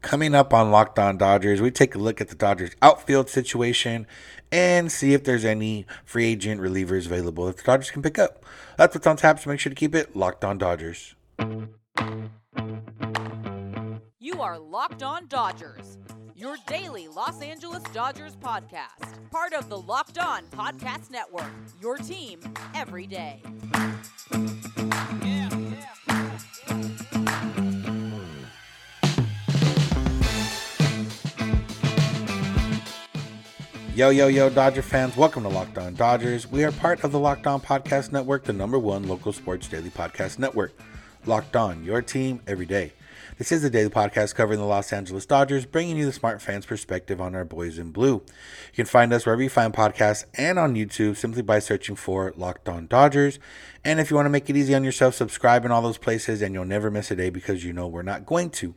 Coming up on Locked On Dodgers, we take a look at the Dodgers outfield situation and see if there's any free agent relievers available that the Dodgers can pick up. That's what's on tap, so make sure to keep it Locked On Dodgers. You are Locked On Dodgers, your daily Los Angeles Dodgers podcast. Part of the Locked On Podcast Network, your team every day. Yo, yo, yo, Dodger fans, welcome to Locked On Dodgers. We are part of the Locked On Podcast Network, the number one local sports daily podcast network. Locked On, your team every day. This is the daily podcast covering the Los Angeles Dodgers, bringing you the smart fans' perspective on our boys in blue. You can find us wherever you find podcasts and on YouTube simply by searching for Locked On Dodgers. And if you want to make it easy on yourself, subscribe in all those places and you'll never miss a day because you know we're not going to.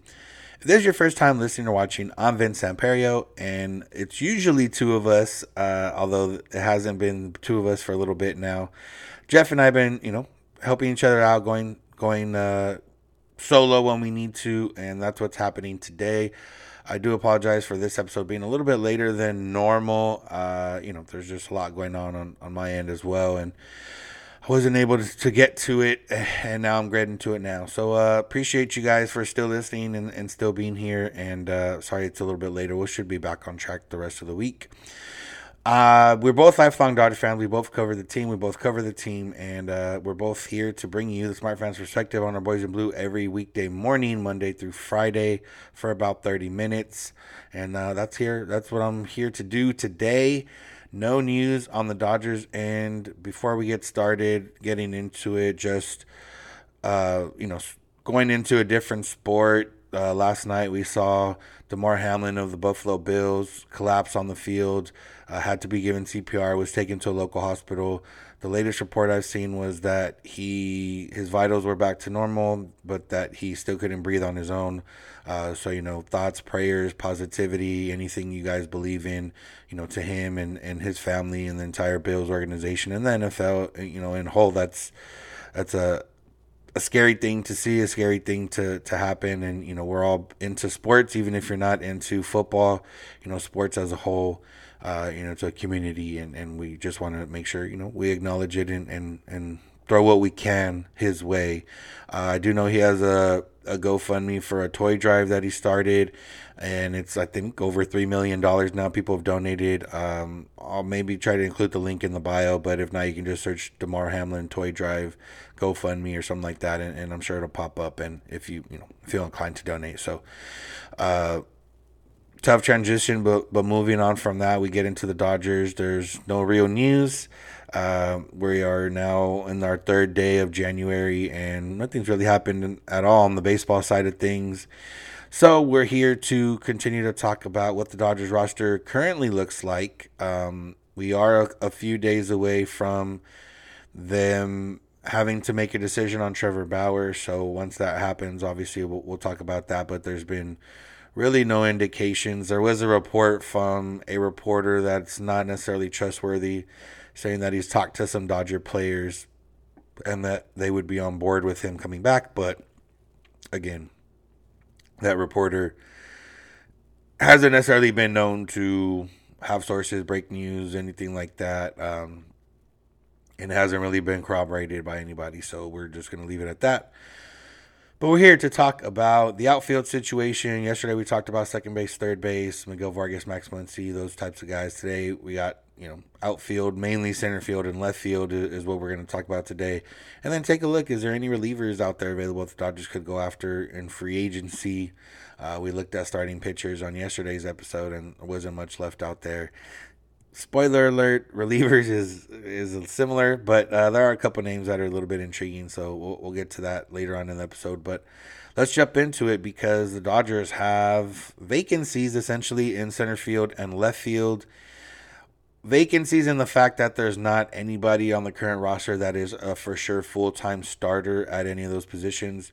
If this is your first time listening or watching, I'm Vince Samperio, and it's usually two of us, uh, although it hasn't been two of us for a little bit now. Jeff and I have been, you know, helping each other out, going going uh, solo when we need to, and that's what's happening today. I do apologize for this episode being a little bit later than normal. Uh, you know, there's just a lot going on, on on my end as well, and I wasn't able to, get to it, and now I'm getting to it now. So uh, appreciate you guys for still listening and, and still being here. And uh, sorry it's a little bit later. We should be back on track the rest of the week. Uh, we're both lifelong Dodger fans. We both cover the team. We both cover the team, and uh, we're both here to bring you the Smart Fans perspective on our boys in blue every weekday morning, Monday through Friday, for about 30 minutes. And uh, that's here. That's what I'm here to do today no news on the Dodgers. And before we get started, getting into it, just uh, you know, going into a different sport. Uh, last night we saw Damar Hamlin of the Buffalo Bills collapse on the field, uh, had to be given CPR, was taken to a local hospital. The latest report I've seen was that he his vitals were back to normal, but that he still couldn't breathe on his own. Uh, so you know, thoughts, prayers, positivity, anything you guys believe in, you know, to him and and his family and the entire Bills organization and the NFL, you know, in whole. That's that's a a scary thing to see, a scary thing to, to happen. And, you know, we're all into sports, even if you're not into football, you know, sports as a whole, uh, you know, it's a community and, and we just want to make sure, you know, we acknowledge it and, and, and throw what we can his way. Uh, I do know he has a, a GoFundMe for a toy drive that he started, and it's I think over three million dollars now. People have donated. Um, I'll maybe try to include the link in the bio, but if not, you can just search Damar Hamlin toy drive GoFundMe or something like that, and, and I'm sure it'll pop up. And if you you know feel inclined to donate, so. Uh, tough transition, but but moving on from that, we get into the Dodgers. There's no real news. Uh, we are now in our third day of January, and nothing's really happened at all on the baseball side of things. So we're here to continue to talk about what the Dodgers roster currently looks like. Um, we are a, a few days away from them having to make a decision on Trevor Bauer. So once that happens, obviously we'll, we'll talk about that. But there's been really no indications. There was a report from a reporter that's not necessarily trustworthy saying that he's talked to some Dodger players and that they would be on board with him coming back. But again, that reporter hasn't necessarily been known to have sources break news, anything like that. Um, and hasn't really been corroborated by anybody. So we're just going to leave it at that. But we're here to talk about the outfield situation. Yesterday we talked about second base, third base, Miguel Vargas, Max Muncy, those types of guys. Today we got you know outfield, mainly center field and left field is what we're going to talk about today. And then take a look: is there any relievers out there available that the Dodgers could go after in free agency? Uh, we looked at starting pitchers on yesterday's episode, and wasn't much left out there spoiler alert relievers is is similar but uh, there are a couple names that are a little bit intriguing so we'll, we'll get to that later on in the episode but let's jump into it because the dodgers have vacancies essentially in center field and left field. Vacancies in the fact that there's not anybody on the current roster that is a for sure full-time starter at any of those positions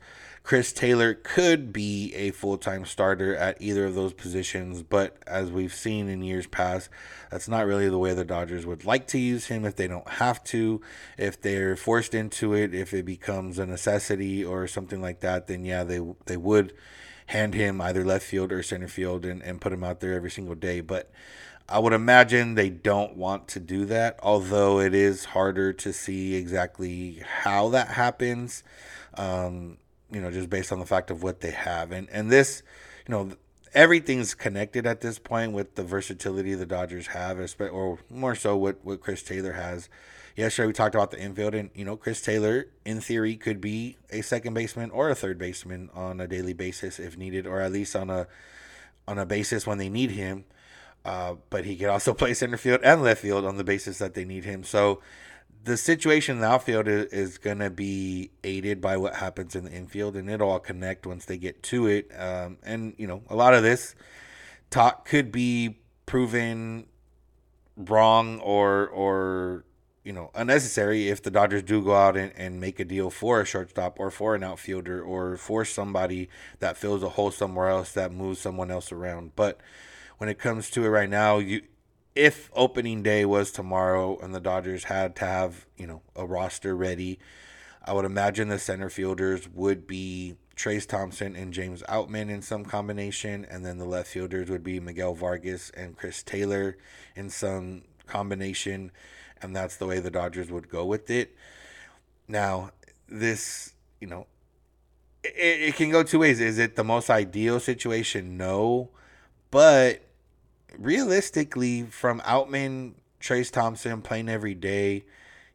Chris Taylor could be a full time starter at either of those positions, but as we've seen in years past, that's not really the way the Dodgers would like to use him if they don't have to. If they're forced into it, if it becomes a necessity or something like that, then yeah, they they would hand him either left field or center field and, and put him out there every single day. But I would imagine they don't want to do that, although it is harder to see exactly how that happens. Um, you know, just based on the fact of what they have. And and this, you know, everything's connected at this point with the versatility the Dodgers have, or more so what, what Chris Taylor has. Yesterday we talked about the infield, and you know Chris Taylor, in theory, could be a second baseman or a third baseman on a daily basis if needed, or at least on a on a basis when they need him. Uh, but he could also play center field and left field on the basis that they need him. So the situation in the outfield is, is going to be aided by what happens in the infield, and it'll all connect once they get to it. Um, and you know, a lot of this talk could be proven wrong or or you know unnecessary if the Dodgers do go out and, and make a deal for a shortstop or for an outfielder or for somebody that fills a hole somewhere else that moves someone else around. But when it comes to it right now, you if opening day was tomorrow and the Dodgers had to have, you know, a roster ready, I would imagine the center fielders would be Trayce Thompson and James Outman in some combination, and then the left fielders would be Miguel Vargas and Chris Taylor in some combination and that's the way the Dodgers would go with it. Now, this, you know, it, it can go two ways. Is it the most ideal situation? No. But realistically, from Outman, Trayce Thompson playing every day,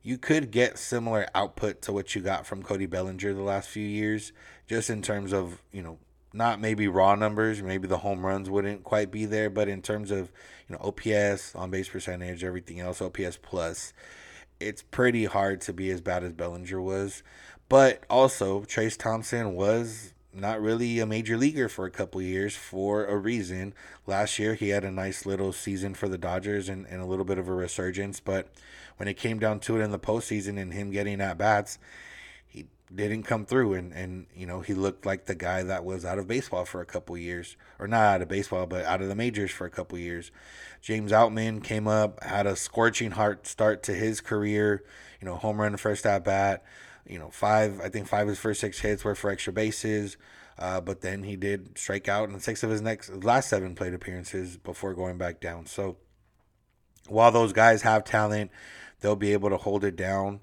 you could get similar output to what you got from Cody Bellinger the last few years, just in terms of, you know, not maybe raw numbers, maybe the home runs wouldn't quite be there, but in terms of you know OPS, on base percentage, everything else, OPS plus, it's pretty hard to be as bad as Bellinger was. But also, Trayce Thompson was not really a major leaguer for a couple years for a reason. Last year, he had a nice little season for the Dodgers and, and a little bit of a resurgence. But when it came down to it in the postseason and him getting at bats, he didn't come through and and you know he looked like the guy that was out of baseball for a couple years or not out of baseball but out of the majors for a couple years james outman came up had a scorching heart start to his career you know home run first at bat you know five i think five of his first six hits were for extra bases uh, but then he did strike out in six of his next last seven plate appearances before going back down so while those guys have talent they'll be able to hold it down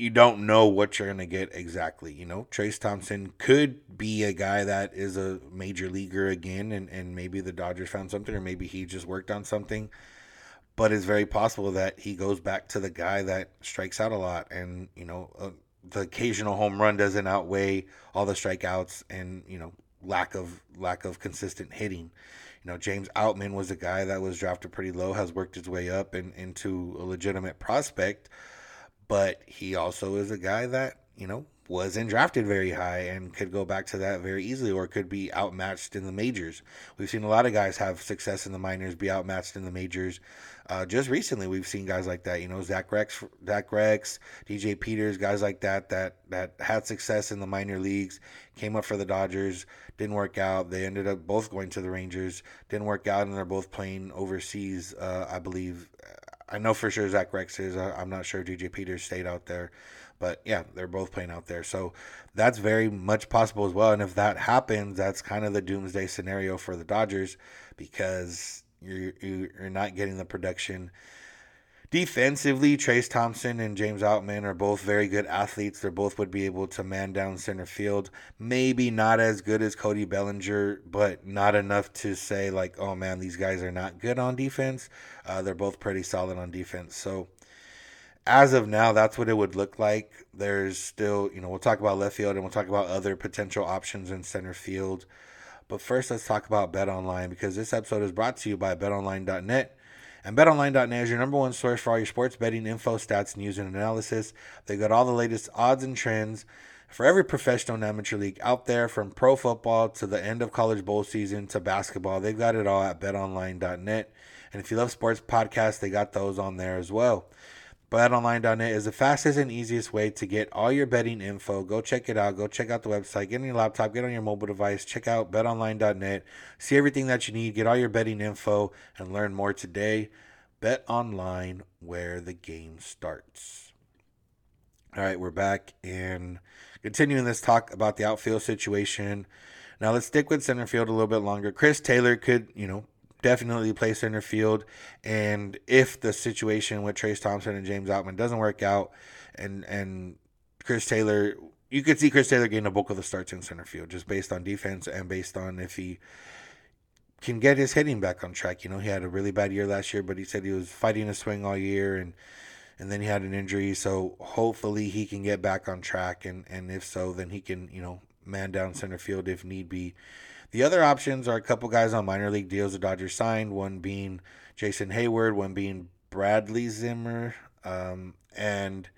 you don't know what you're going to get exactly. You know, Trayce Thompson could be a guy that is a major leaguer again, and, and maybe the Dodgers found something, or maybe he just worked on something. But it's very possible that he goes back to the guy that strikes out a lot, and you know, uh, the occasional home run doesn't outweigh all the strikeouts and you know lack of lack of consistent hitting. You know, James Outman was a guy that was drafted pretty low, has worked his way up and into a legitimate prospect but he also is a guy that, you know, wasn't drafted very high and could go back to that very easily or could be outmatched in the majors. We've seen a lot of guys have success in the minors, be outmatched in the majors. Uh, just recently, we've seen guys like that. You know, Zach Reks, Zach Reks, DJ Peters, guys like that that that had success in the minor leagues, came up for the Dodgers, didn't work out. They ended up both going to the Rangers, didn't work out, and they're both playing overseas. Uh, I believe I know for sure Zach Reks is. I'm not sure DJ Peters stayed out there, but yeah, they're both playing out there. So that's very much possible as well. And if that happens, that's kind of the doomsday scenario for the Dodgers because you're you're not getting the production Defensively, Trayce Thompson and James Outman are both very good athletes. They both would be able to man down center field. Maybe not as good as Cody Bellinger, but not enough to say, like, oh man, these guys are not good on defense. Uh, they're both pretty solid on defense. So, as of now, that's what it would look like. There's still, you know, we'll talk about left field and we'll talk about other potential options in center field. But first, let's talk about Bet Online because this episode is brought to you by BetOnline.net. And betonline.net is your number one source for all your sports betting info, stats, news, and analysis. They got all the latest odds and trends for every professional and amateur league out there, from pro football to the end of college bowl season to basketball. They've got it all at betonline.net. And if you love sports podcasts, they got those on there as well. BetOnline.net is the fastest and easiest way to get all your betting info. Go check it out. Go check out the website. Get on your laptop. Get on your mobile device. Check out BetOnline.net. See everything that you need. Get all your betting info and learn more today. Bet online where the game starts. All right, we're back and continuing this talk about the outfield situation. Now let's stick with center field a little bit longer. Chris Taylor could, you know, definitely play center field. And if the situation with Trayce Thompson and James Outman doesn't work out, and and Chris Taylor, you could see Chris Taylor getting a bulk of the starts in center field just based on defense and based on if he can get his hitting back on track. You know, he had a really bad year last year, but he said he was fighting a swing all year and and then he had an injury. So hopefully he can get back on track and, and if so then he can, you know, man down center field if need be. The other options are a couple guys on minor league deals the Dodgers signed, one being Jason Heyward, one being Bradley Zimmer. Um, and,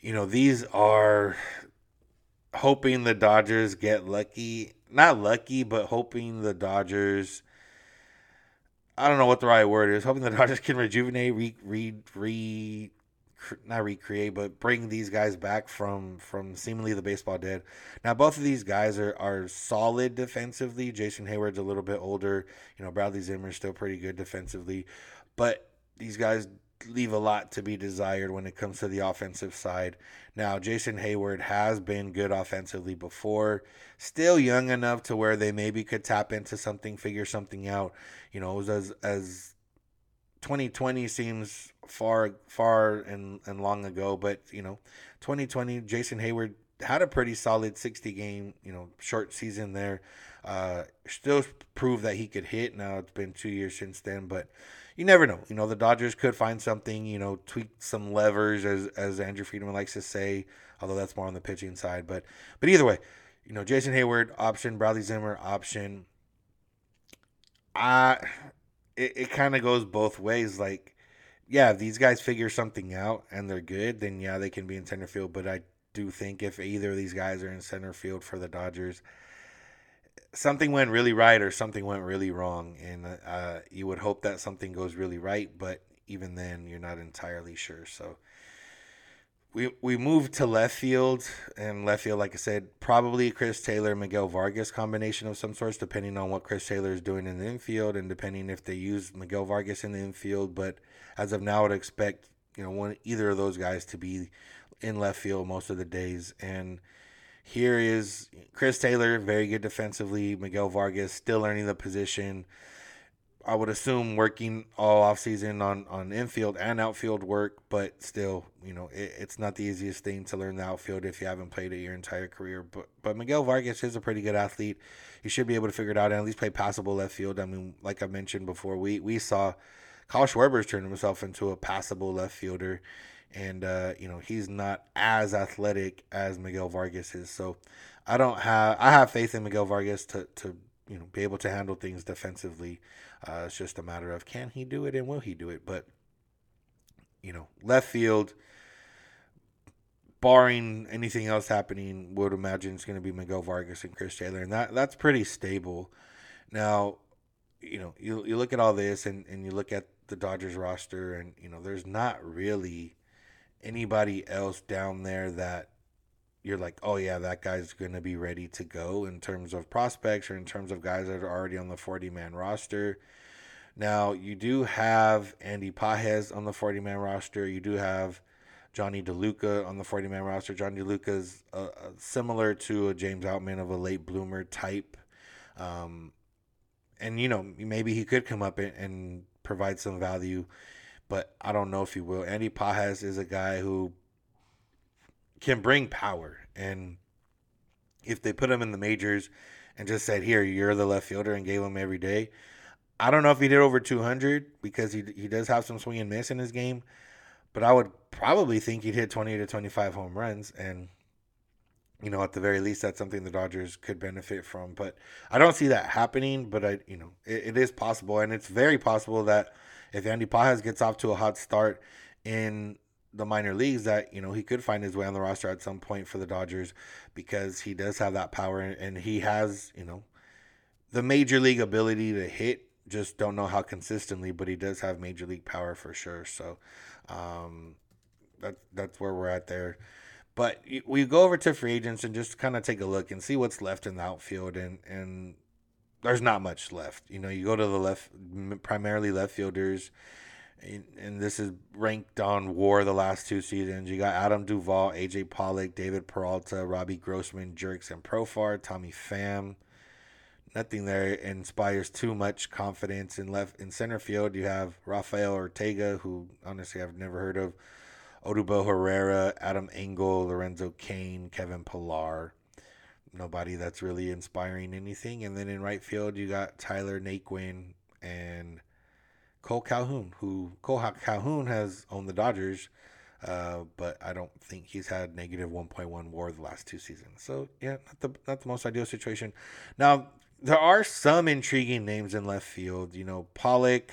you know, these are hoping the Dodgers get lucky. Not lucky, but hoping the Dodgers. I don't know what the right word is. Hoping the Dodgers can rejuvenate, re, re, re not recreate, but bring these guys back from from seemingly the baseball dead. Now, both of these guys are are solid defensively. Jason Heyward's a little bit older. You know, Bradley Zimmer's still pretty good defensively, but these guys leave a lot to be desired when it comes to the offensive side. Now, Jason Heyward has been good offensively before, still young enough to where they maybe could tap into something, figure something out. You know, as as 2020 seems far far and, and long ago, but you know, 2020 Jason heyward had a pretty solid 60 game, you know, short season there. Uh, still proved that he could hit. Now it's been two years since then, but you never know. You know, the Dodgers could find something, you know, tweak some levers as as Andrew Friedman likes to say, although that's more on the pitching side. But but either way, you know, Jason heyward option, Bradley Zimmer option. I it, it kind of goes both ways. Like, yeah, if these guys figure something out and they're good, then yeah, they can be in center field. But I do think if either of these guys are in center field for the Dodgers, something went really right or something went really wrong. And uh, you would hope that something goes really right, but even then, you're not entirely sure. So we we moved to left field, and left field, like I said, probably Chris Taylor, Miguel Vargas combination of some sorts, depending on what Chris Taylor is doing in the infield, and depending if they use Miguel Vargas in the infield. But as of now, I would expect you know one either of those guys to be in left field most of the days. And here is Chris Taylor, very good defensively. Miguel Vargas still learning the position. I would assume working all off season on on infield and outfield work, but still, you know, it, it's not the easiest thing to learn the outfield if you haven't played it your entire career. But but Miguel Vargas is a pretty good athlete. He should be able to figure it out and at least play passable left field. I mean, like I mentioned before, we we saw Kyle Schwarber's turned himself into a passable left fielder, and uh, you know he's not as athletic as Miguel Vargas is. So I don't have I have faith in Miguel Vargas to to you know be able to handle things defensively. Uh, it's just a matter of can he do it and will he do it. But you know, left field, barring anything else happening, would imagine it's going to be Miguel Vargas and Chris Taylor, and that that's pretty stable. Now, you know, you you look at all this and and you look at the Dodgers roster, and you know, there's not really anybody else down there that you're like, oh yeah, that guy's going to be ready to go in terms of prospects or in terms of guys that are already on the 40 man roster. Now, you do have Andy Pages on the 40 man roster. You do have Jonny DeLuca on the 40 man roster. Jonny DeLuca is uh, uh, similar to a James Outman of a late bloomer type. Um, and, you know, maybe he could come up and, and provide some value, but I don't know if he will. Andy Pages is a guy who can bring power. And if they put him in the majors and just said, "Here, you're the left fielder," and gave him every day, I don't know if he did over 200 because he he does have some swing and miss in his game, but I would probably think he'd hit 20 to 25 home runs, and you know, at the very least, that's something the Dodgers could benefit from. But I don't see that happening. But I, you know, it, it is possible, and it's very possible that if Andy Pages gets off to a hot start in the minor leagues that you know he could find his way on the roster at some point for the Dodgers because he does have that power and he has you know the major league ability to hit just don't know how consistently but he does have major league power for sure so um that that's where we're at there but we go over to free agents and just kind of take a look and see what's left in the outfield and and there's not much left you know you go to the left primarily left fielders and this is ranked on WAR the last two seasons. You got Adam Duvall, AJ Pollock, David Peralta, Robbie Grossman, Jurickson Profar, Tommy Pham, nothing there inspires too much confidence. In left in center field, you have Rafael Ortega, who honestly I've never heard of. Odubel Herrera, Adam Engel, Lorenzo Cain, Kevin Pillar. Nobody that's really inspiring anything. And then in right field, you got Tyler Naquin and Cole Calhoun, who Cole Calhoun has owned the Dodgers, uh, but I don't think he's had negative 1.1 WAR the last two seasons. So yeah, not the not the most ideal situation. Now there are some intriguing names in left field. You know, Pollock.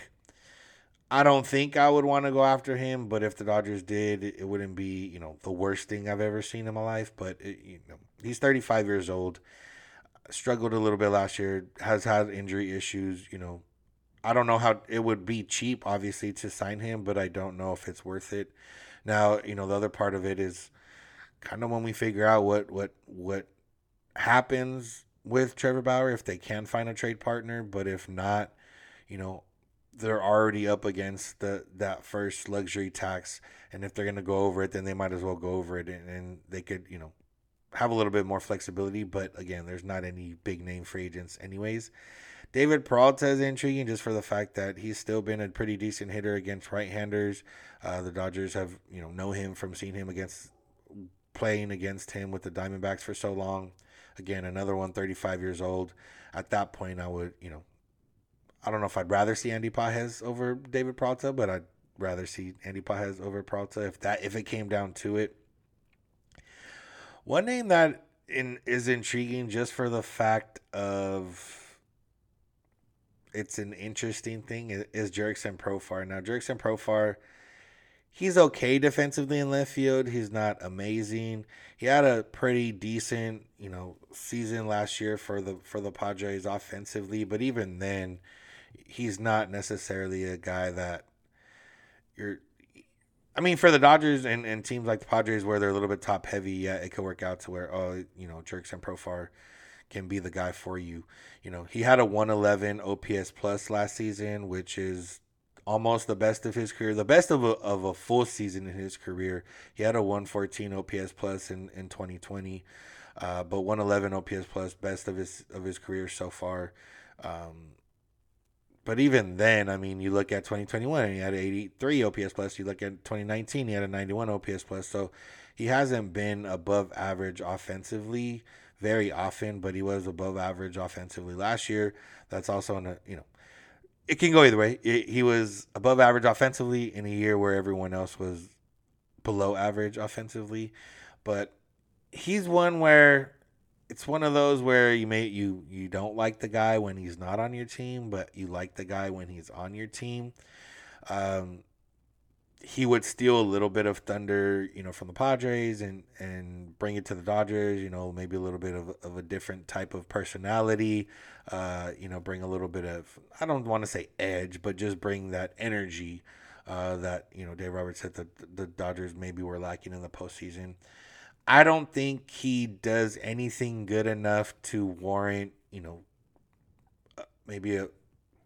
I don't think I would want to go after him, but if the Dodgers did, it wouldn't be you know the worst thing I've ever seen in my life. But it, you know, he's 35 years old, struggled a little bit last year, has had injury issues. You know, I don't know how it would be cheap, obviously, to sign him, but I don't know if it's worth it. Now, you know, the other part of it is kind of when we figure out what what what happens with Trevor Bauer if they can find a trade partner, but if not, you know, they're already up against the that first luxury tax, and if they're gonna go over it, then they might as well go over it, and, and they could, you know, have a little bit more flexibility. But again, there's not any big name free agents, anyways. David Peralta is intriguing just for the fact that he's still been a pretty decent hitter against right-handers. Uh, the Dodgers have you know know him from seeing him against playing against him with the Diamondbacks for so long. Again, another one, 35 years old. At that point, I would you know, I don't know if I'd rather see Andy Pages over David Peralta, but I'd rather see Andy Pages over Peralta if that if it came down to it. One name that in, is intriguing just for the fact of it's an interesting thing is Jurickson Profar. Now Jurickson Profar, he's okay defensively in left field. He's not amazing. He had a pretty decent, you know, season last year for the for the Padres offensively, but even then, he's not necessarily a guy that you're. I mean, for the Dodgers and, and teams like the Padres, where they're a little bit top heavy, yeah, it could work out to where, oh, you know, Jurickson Profar can be the guy for you. You know, he had a 111 OPS plus last season, which is almost the best of his career, the best of a, of a full season in his career. He had a 114 OPS plus in, in 2020, uh, but 111 OPS plus, best of his of his career so far. Um, but even then, I mean, you look at 2021, and he had 83 OPS plus. You look at 2019, he had a 91 OPS plus. So he hasn't been above average offensively very often, but he was above average offensively last year. That's also in a uh, you know, it can go either way. It, he was above average offensively in a year where everyone else was below average offensively, but he's one where it's one of those where you may you you don't like the guy when he's not on your team, but you like the guy when he's on your team. Um, he would steal a little bit of thunder, you know, from the Padres and and bring it to the Dodgers. You know, maybe a little bit of, of a different type of personality. Uh, you know, bring a little bit of I don't want to say edge, but just bring that energy uh, that you know Dave Roberts said that the Dodgers maybe were lacking in the postseason. I don't think he does anything good enough to warrant you know uh, maybe a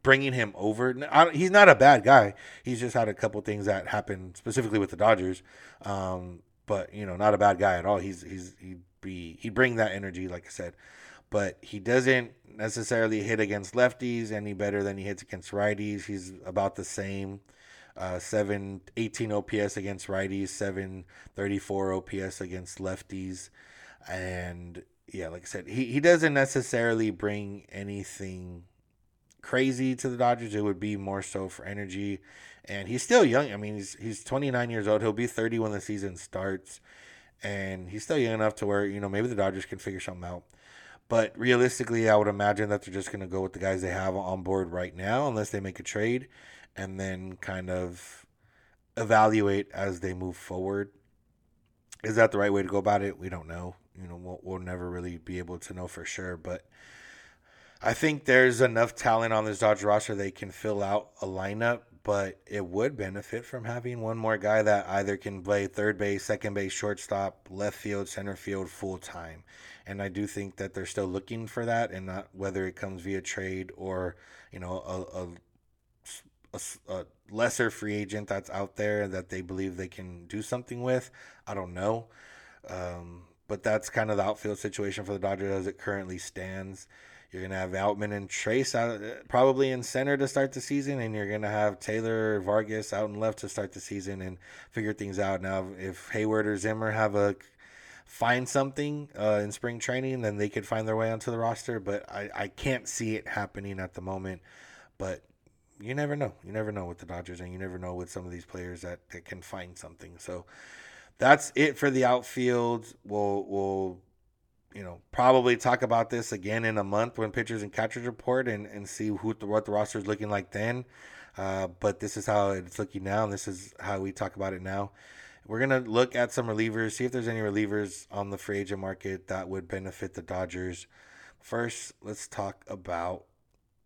bringing him over. he's not a bad guy. He's just had a couple things that happened specifically with the Dodgers. Um, but you know, not a bad guy at all. He's he's he'd be he'd bring that energy, like I said. But he doesn't necessarily hit against lefties any better than he hits against righties. He's about the same. Uh, 7 18 OPS against righties, 7 34 OPS against lefties. And yeah, like I said, he, he doesn't necessarily bring anything crazy to the Dodgers. It would be more so for energy. And he's still young. I mean, he's he's 29 years old. He'll be 30 when the season starts. And he's still young enough to where, you know, maybe the Dodgers can figure something out. But realistically, I would imagine that they're just going to go with the guys they have on board right now, unless they make a trade, and then kind of evaluate as they move forward. Is that the right way to go about it? We don't know. You know, we'll, we'll never really be able to know for sure. But I think there's enough talent on this Dodger roster they can fill out a lineup, but it would benefit from having one more guy that either can play third base, second base, shortstop, left field, center field full time. And I do think that they're still looking for that, and not whether it comes via trade or you know a, a, a, a lesser free agent that's out there that they believe they can do something with. I don't know. Um, but that's kind of the outfield situation for the Dodgers as it currently stands You're going to have Outman and Trayce out, probably in center to start the season, and you're going to have Taylor Vargas out and left to start the season and figure things out. Now, if Heyward or Zimmer have a find something uh, in spring training, then they could find their way onto the roster. But I, I can't see it happening at the moment. But you never know. You never know with the Dodgers, and you never know with some of these players that, that can find something. So that's it for the outfield. We'll we'll you know probably talk about this again in a month when pitchers and catchers report and, and see who what the roster is looking like then. Uh, but this is how it's looking now, and this is how we talk about it now. We're gonna look at some relievers, see if there's any relievers on the free agent market that would benefit the Dodgers. First, let's talk about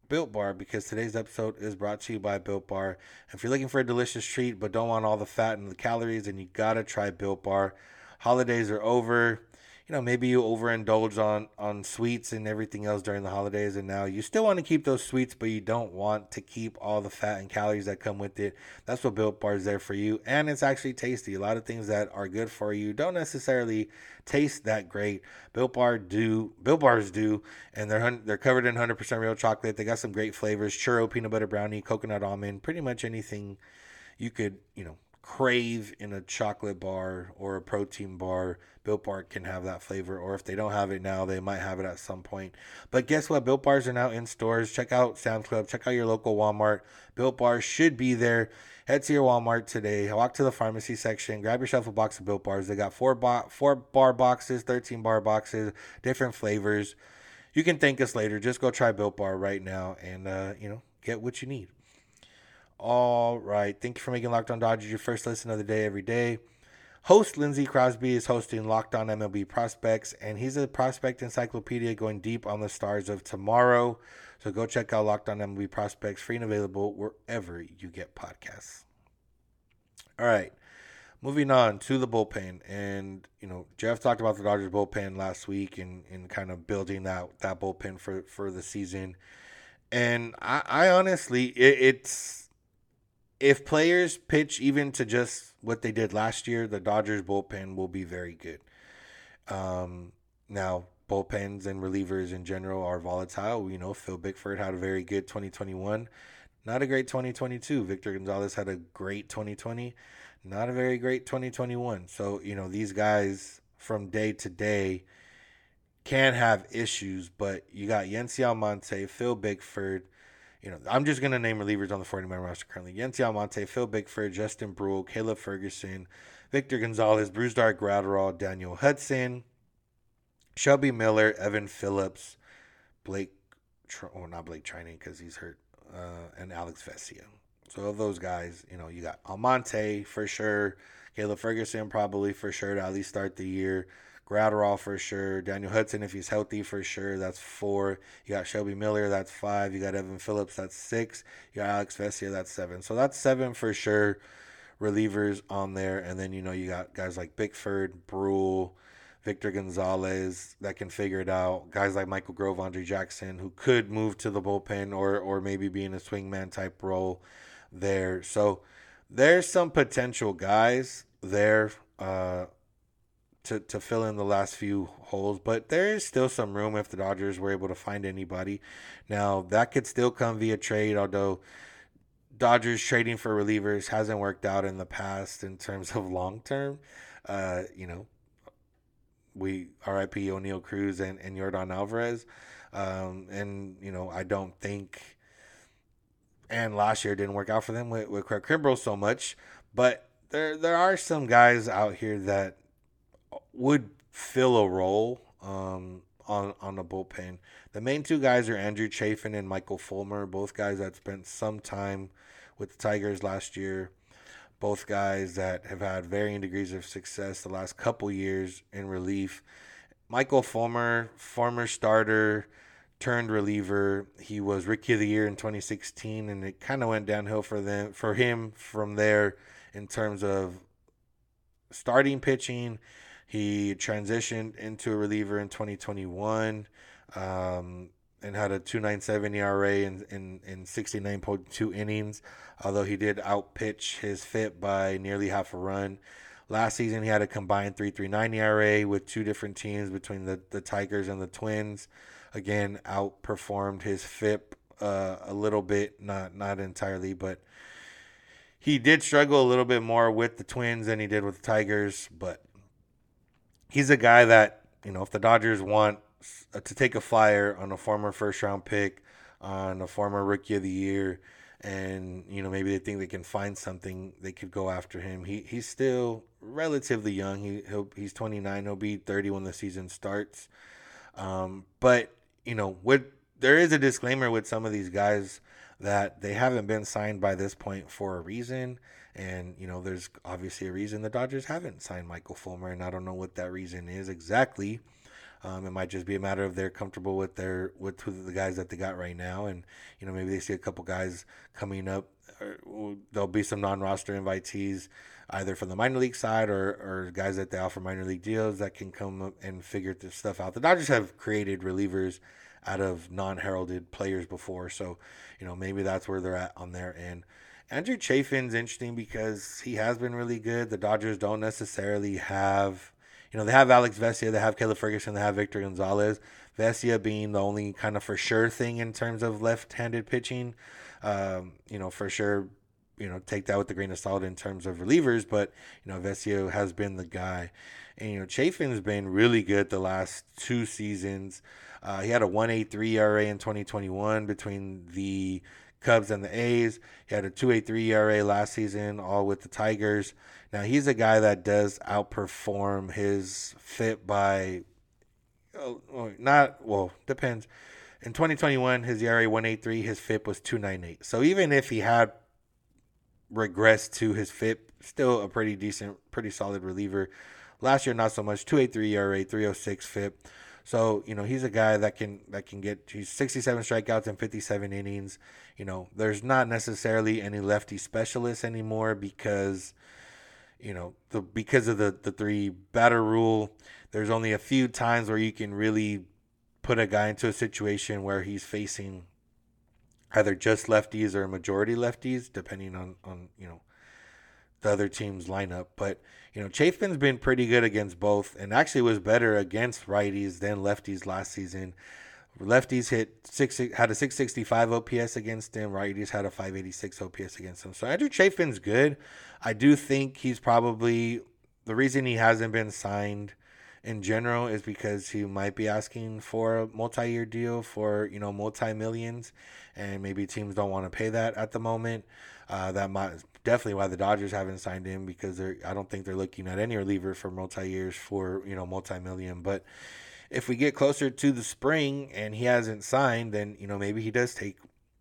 Built Bar because today's episode is brought to you by Built Bar. If you're looking for a delicious treat but don't want all the fat and the calories, then you gotta try Built Bar. Holidays are over you know maybe you overindulge on on sweets and everything else during the holidays and now you still want to keep those sweets but you don't want to keep all the fat and calories that come with it. That's what built bar is there for you and it's actually tasty. A lot of things that are good for you don't necessarily taste that great. Built bar do built bars do and they're they're covered in 100% real chocolate. They got some great flavors churro peanut butter brownie coconut almond pretty much anything you could you know crave in a chocolate bar or a protein bar, Built Bar can have that flavor. Or if they don't have it now, they might have it at some point. But guess what? Built Bars are now in stores. Check out Sam's Club. Check out your local Walmart. Built Bars should be there. Head to your Walmart today. Walk to the pharmacy section. Grab yourself a box of Built Bars. They got four, bo- four bar boxes, 13 bar boxes, different flavors. You can thank us later. Just go try Built Bar right now and, uh, you know, get what you need. All right. Thank you for making Locked On Dodgers your first listen of the day every day. Host Lindsey Crosby is hosting Locked On MLB Prospects, and he's a prospect encyclopedia going deep on the stars of tomorrow. So go check out Locked On MLB Prospects, free and available wherever you get podcasts. All right. Moving on to the bullpen. And, you know, Jeff talked about the Dodgers bullpen last week and, and kind of building that, that bullpen for, for the season. And I, I honestly, it, it's if players pitch even to just what they did last year, the Dodgers bullpen will be very good. Um, now, bullpens and relievers in general are volatile. You know, Phil Bickford had a very good 2021, not a great 2022. Victor Gonzalez had a great 2020, not a very great 2021. So, you know, these guys from day to day can have issues, but you got Yency Almonte, Phil Bickford, you know, I'm just gonna name relievers on the 40 man roster currently: Yency Almonte, Phil Bickford, Justin Bruihl, Caleb Ferguson, Victor Gonzalez, Bruce Brusdar Graterol, Daniel Hudson, Shelby Miller, Evan Phillips, Blake, oh not Blake Treinen because he's hurt, uh, and Alex Vesia. So of those guys, you know, you got Almonte for sure, Caleb Ferguson probably for sure to at least start the year. Graterol for sure. Daniel Hudson, if he's healthy, for sure. That's four. You got Shelby Miller, that's five. You got Evan Phillips, that's six. You got Alex Vesia, that's seven. So that's seven for sure relievers on there. And then, you know, you got guys like Bickford, Bruihl, Victor Gonzalez that can figure it out. Guys like Michael Grove, Andre Jackson, who could move to the bullpen or, or maybe be in a swingman type role there. So there's some potential guys there. Uh, to, to fill in the last few holes, but there is still some room if the Dodgers were able to find anybody. Now, that could still come via trade, although Dodgers trading for relievers hasn't worked out in the past in terms of long term. Uh, you know, we RIP Oneil Cruz and, and Yordan Alvarez. Um, and, you know, I don't think, and last year didn't work out for them with, with Craig Kimbrel so much, but there, there are some guys out here that would fill a role um, on on the bullpen. The main two guys are Andrew Chafin and Michael Fulmer, both guys that spent some time with the Tigers last year. Both guys that have had varying degrees of success the last couple years in relief. Michael Fulmer, former starter turned reliever. He was rookie of the year in 2016, and it kind of went downhill for them for him from there in terms of starting pitching he transitioned into a reliever in 2021 um, and had a 2.97 ERA in, in, in 69.2 innings, although he did outpitch his FIP by nearly half a run. Last season, he had a combined 3.39 ERA with two different teams between the, the Tigers and the Twins. again outperformed his FIP uh, a little bit, not not entirely, but he did struggle a little bit more with the Twins than he did with the Tigers. But he's a guy that you know if the Dodgers want to take a flyer on a former first round pick, on a former Rookie of the Year and you know maybe they think they can find something they could go after him. He he's still relatively young. He he's 29 he'll be 30 when the season starts. Um, but you know with there is a disclaimer with some of these guys that they haven't been signed by this point for a reason and you know there's obviously a reason the Dodgers haven't signed Michael Fulmer and I don't know what that reason is exactly um, it might just be a matter of they're comfortable with their with the guys that they got right now, and you know maybe they see a couple guys coming up. There'll be some non-roster invitees, either from the minor league side or, or guys that they offer minor league deals that can come up and figure this stuff out. The Dodgers have created relievers out of non-heralded players before, so you know maybe that's where they're at on their end. Andrew Chafin's interesting because he has been really good. The Dodgers don't necessarily have you know, they have Alex Vesia, they have Caleb Ferguson, they have Victor Gonzalez. Vesia being the only kind of for sure thing in terms of left-handed pitching. Um, you know, for sure, you know, take that with a grain of salt in terms of relievers, but you know, Vesia has been the guy. And you know, Chafin's been really good the last two seasons. Uh, he had a 1.83 ERA in 2021 between the Cubs and the A's. He had a 2.83 ERA last season, all with the Tigers. Now he's a guy that does outperform his FIP by oh, oh not well depends. In 2021, his ERA 183, his FIP was 298. So even if he had regressed to his FIP, still a pretty decent, pretty solid reliever. Last year, not so much. 283 ERA, 306 FIP. So you know he's a guy that can that can get he's 67 strikeouts and 57 innings. You know there's not necessarily any lefty specialists anymore because you know, the because of the the three batter rule, there's only a few times where you can really put a guy into a situation where he's facing either just lefties or majority lefties, depending on on you know the other team's lineup. But you know, Chafin's been pretty good against both, and actually was better against righties than lefties last season. Lefties hit six had a 665 OPS against him. Righties had a 586 OPS against him. So Andrew Chafin's good. I do think he's probably the reason he hasn't been signed in general is because he might be asking for a multi-year deal for you know multi millions, and maybe teams don't want to pay that at the moment. Uh, that might definitely why the Dodgers haven't signed him because they're I don't think they're looking at any reliever for multi years for you know multi million, but if we get closer to the spring and he hasn't signed, then you know maybe he does take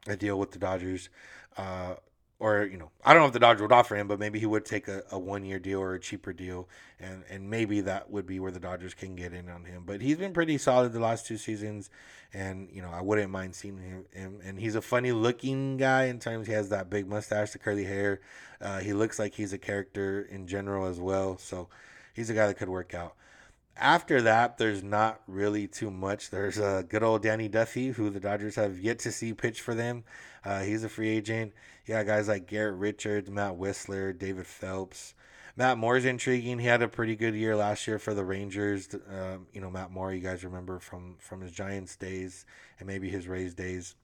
a deal with the Dodgers. Uh, or you know, I don't know if the Dodgers would offer him, but maybe he would take a, a one year deal or a cheaper deal, and and maybe that would be where the Dodgers can get in on him. But he's been pretty solid the last two seasons, and you know I wouldn't mind seeing him. him and he's a funny looking guy in terms he has that big mustache, the curly hair. Uh, he looks like he's a character in general as well, so he's a guy that could work out after that, there's not really too much. There's a uh, good old Danny Duffy, who the Dodgers have yet to see pitch for them. Uh, he's a free agent. Yeah, guys like Garrett Richards, Matt Wisler, David Phelps. Matt Moore's intriguing. He had a pretty good year last year for the Rangers. Um, you know, Matt Moore, you guys remember from from his Giants days and maybe his Rays days.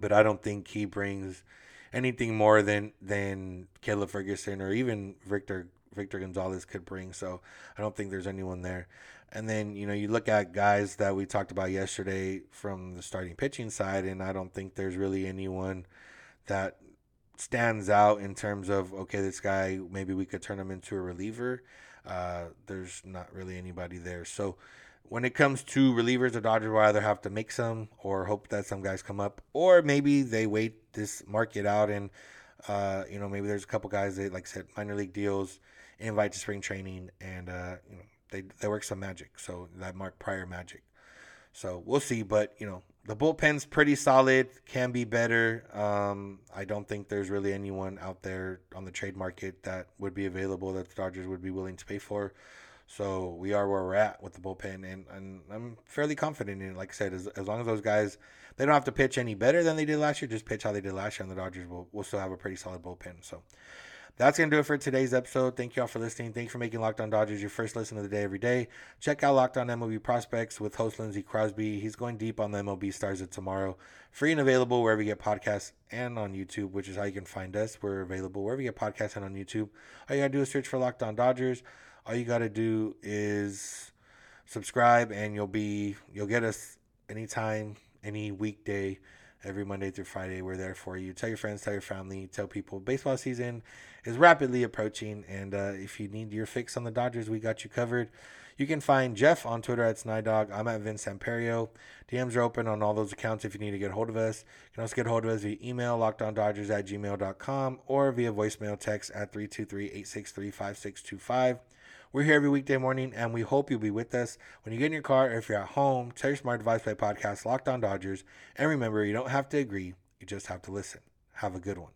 But I don't think he brings anything more than than Caleb Ferguson or even Victor Victor Gonzalez could bring. So I don't think there's anyone there. And then, you know, you look at guys that we talked about yesterday from the starting pitching side, and I don't think there's really anyone that stands out in terms of, okay, this guy, maybe we could turn him into a reliever. Uh, there's not really anybody there. So when it comes to relievers, the Dodgers will either have to make some or hope that some guys come up, or maybe they wait this market out and, uh, you know, maybe there's a couple guys that, like I said, minor league deals invite to spring training, and uh, you know they they work some magic. So that Mark Prior magic. So we'll see, but you know the bullpen's pretty solid. Can be better. Um, I don't think there's really anyone out there on the trade market that would be available that the Dodgers would be willing to pay for. So we are where we're at with the bullpen, and, and I'm fairly confident in it. Like I said, as, as long as those guys they don't have to pitch any better than they did last year, just pitch how they did last year, and the Dodgers will will still have a pretty solid bullpen. So That's going to do it for today's episode. Thank you all for listening. Thanks for making Locked On Dodgers your first listen of the day every day. Check out Locked On MLB Prospects with host Lindsey Crosby. He's going deep on the MLB stars of tomorrow. Free and available wherever you get podcasts and on YouTube, which is how you can find us. We're available wherever you get podcasts and on YouTube. All you got to do is search for Locked On Dodgers. All you got to do is subscribe and you'll be you'll get us anytime, any weekday every Monday through Friday. We're there for you. Tell your friends, tell your family, tell people. Baseball season is rapidly approaching, and uh, if you need your fix on the Dodgers, we got you covered. You can find Jeff on Twitter at Snydog. I'm at Vince Samperio. DMs are open on all those accounts if you need to get hold of us. You can also get hold of us via email, lockedondodgers at gmail.com, or via voicemail text at 323 863 5625. We're here every weekday morning, and we hope you'll be with us when you get in your car or if you're at home. Tell your smart device play podcast Locked On Dodgers, and remember, you don't have to agree; you just have to listen. Have a good one.